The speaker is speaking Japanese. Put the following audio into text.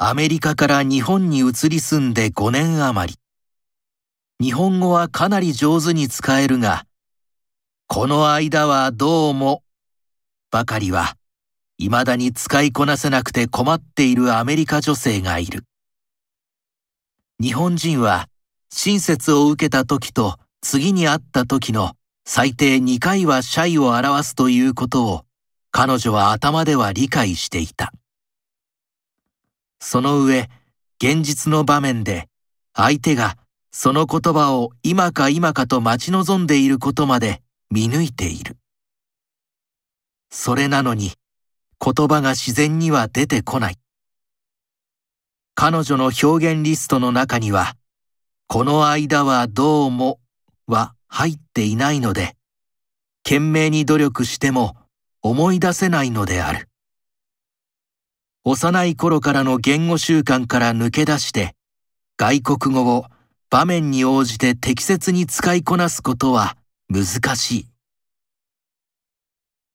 アメリカから日本に移り住んで5年余り。日本語はかなり上手に使えるが、この間はどうも、ばかりは、未だに使いこなせなくて困っているアメリカ女性がいる。日本人は、親切を受けた時と次に会った時の最低2回はシャイを表すということを彼女は頭では理解していた。その上、現実の場面で相手がその言葉を今か今かと待ち望んでいることまで見抜いている。それなのに言葉が自然には出てこない。彼女の表現リストの中には、この間はどうもは入っていないので、懸命に努力しても思い出せないのである。幼い頃からの言語習慣から抜け出して、外国語を場面に応じて適切に使いこなすことは難しい。